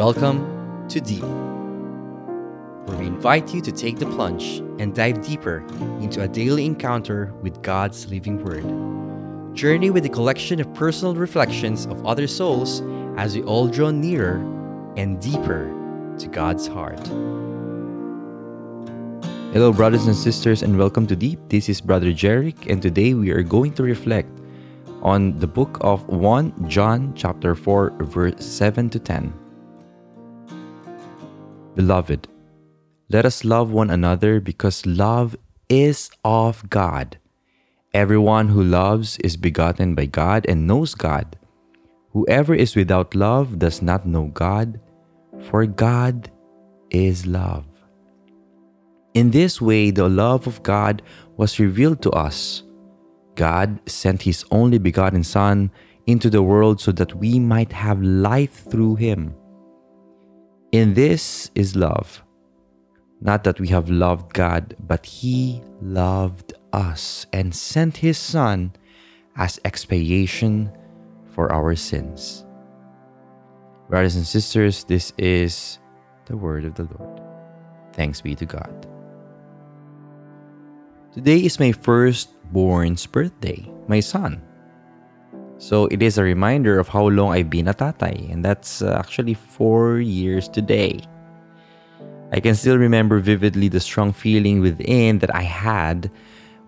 Welcome to Deep, where we invite you to take the plunge and dive deeper into a daily encounter with God's living Word. Journey with a collection of personal reflections of other souls as we all draw nearer and deeper to God's heart. Hello, brothers and sisters, and welcome to Deep. This is Brother Jerick, and today we are going to reflect on the book of 1 John chapter 4 verse 7 to 10. Beloved, let us love one another because love is of God. Everyone who loves is begotten by God and knows God. Whoever is without love does not know God, for God is love. In this way, the love of God was revealed to us. God sent His only begotten Son into the world so that we might have life through Him. In this is love. Not that we have loved God, but He loved us and sent His Son as expiation for our sins. Brothers and sisters, this is the word of the Lord. Thanks be to God. Today is my firstborn's birthday, my son. So it is a reminder of how long I've been a tatay, and that's uh, actually four years today. I can still remember vividly the strong feeling within that I had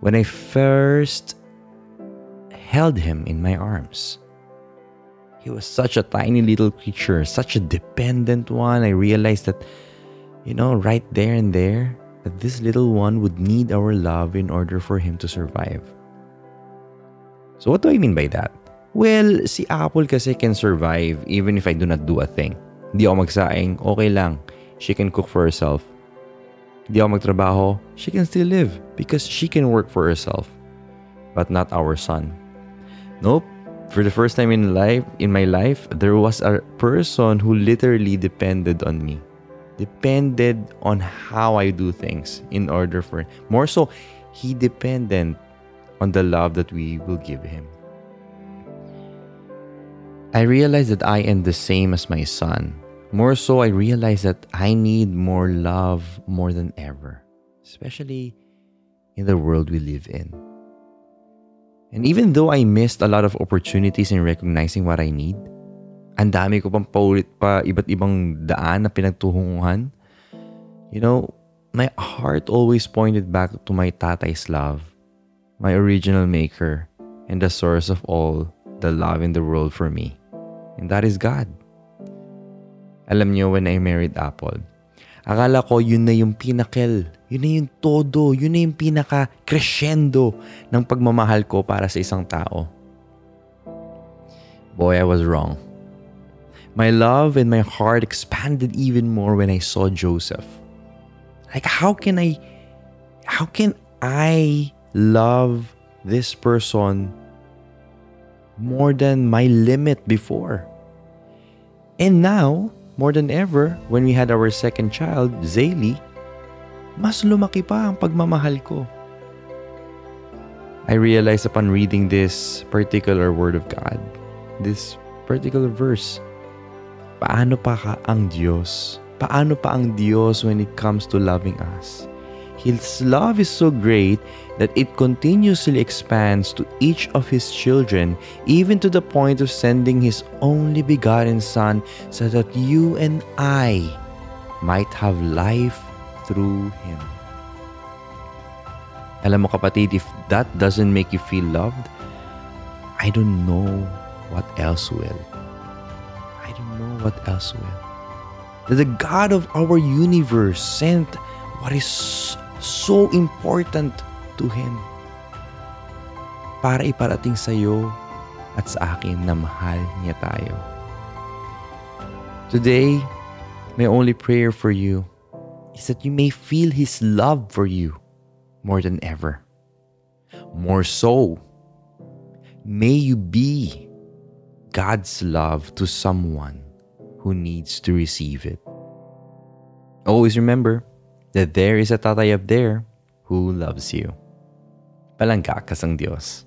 when I first held him in my arms. He was such a tiny little creature, such a dependent one. I realized that, you know, right there and there, that this little one would need our love in order for him to survive. So, what do I mean by that? Well, si Apple kasi can survive even if I do not do a thing. Hindi ako magsaing, okay lang. She can cook for herself. Hindi ako magtrabaho, she can still live because she can work for herself. But not our son. Nope. For the first time in life, in my life, there was a person who literally depended on me. Depended on how I do things in order for more so he depended on the love that we will give him. I realized that I am the same as my son. More so, I realized that I need more love more than ever, especially in the world we live in. And even though I missed a lot of opportunities in recognizing what I need, ang dami ko pang paulit pa iba't ibang daan na pinagtuhunguhan, you know, my heart always pointed back to my tatay's love, my original maker, and the source of all the love in the world for me. And that is God. Alam niyo, when I married Apple, akala ko yun na yung pinakel, yun na yung todo, yun na yung pinaka-crescendo ng pagmamahal ko para sa isang tao. Boy, I was wrong. My love and my heart expanded even more when I saw Joseph. Like, how can I, how can I love this person more than my limit before. And now, more than ever, when we had our second child, Zaylee, mas lumaki pa ang pagmamahal ko. I realized upon reading this particular word of God, this particular verse, paano pa ka ang Diyos? Paano pa ang Diyos when it comes to loving us? His love is so great that it continuously expands to each of His children, even to the point of sending His only begotten Son, so that you and I might have life through Him. Alam mo kapatid, if that doesn't make you feel loved, I don't know what else will. I don't know what else will. That the God of our universe sent what is so important to Him para iparating sa iyo at sa akin na mahal niya tayo. Today, my only prayer for you is that you may feel His love for you more than ever. More so, may you be God's love to someone who needs to receive it. Always remember, that there is a tatay up there who loves you. Palangka ka sang Diyos.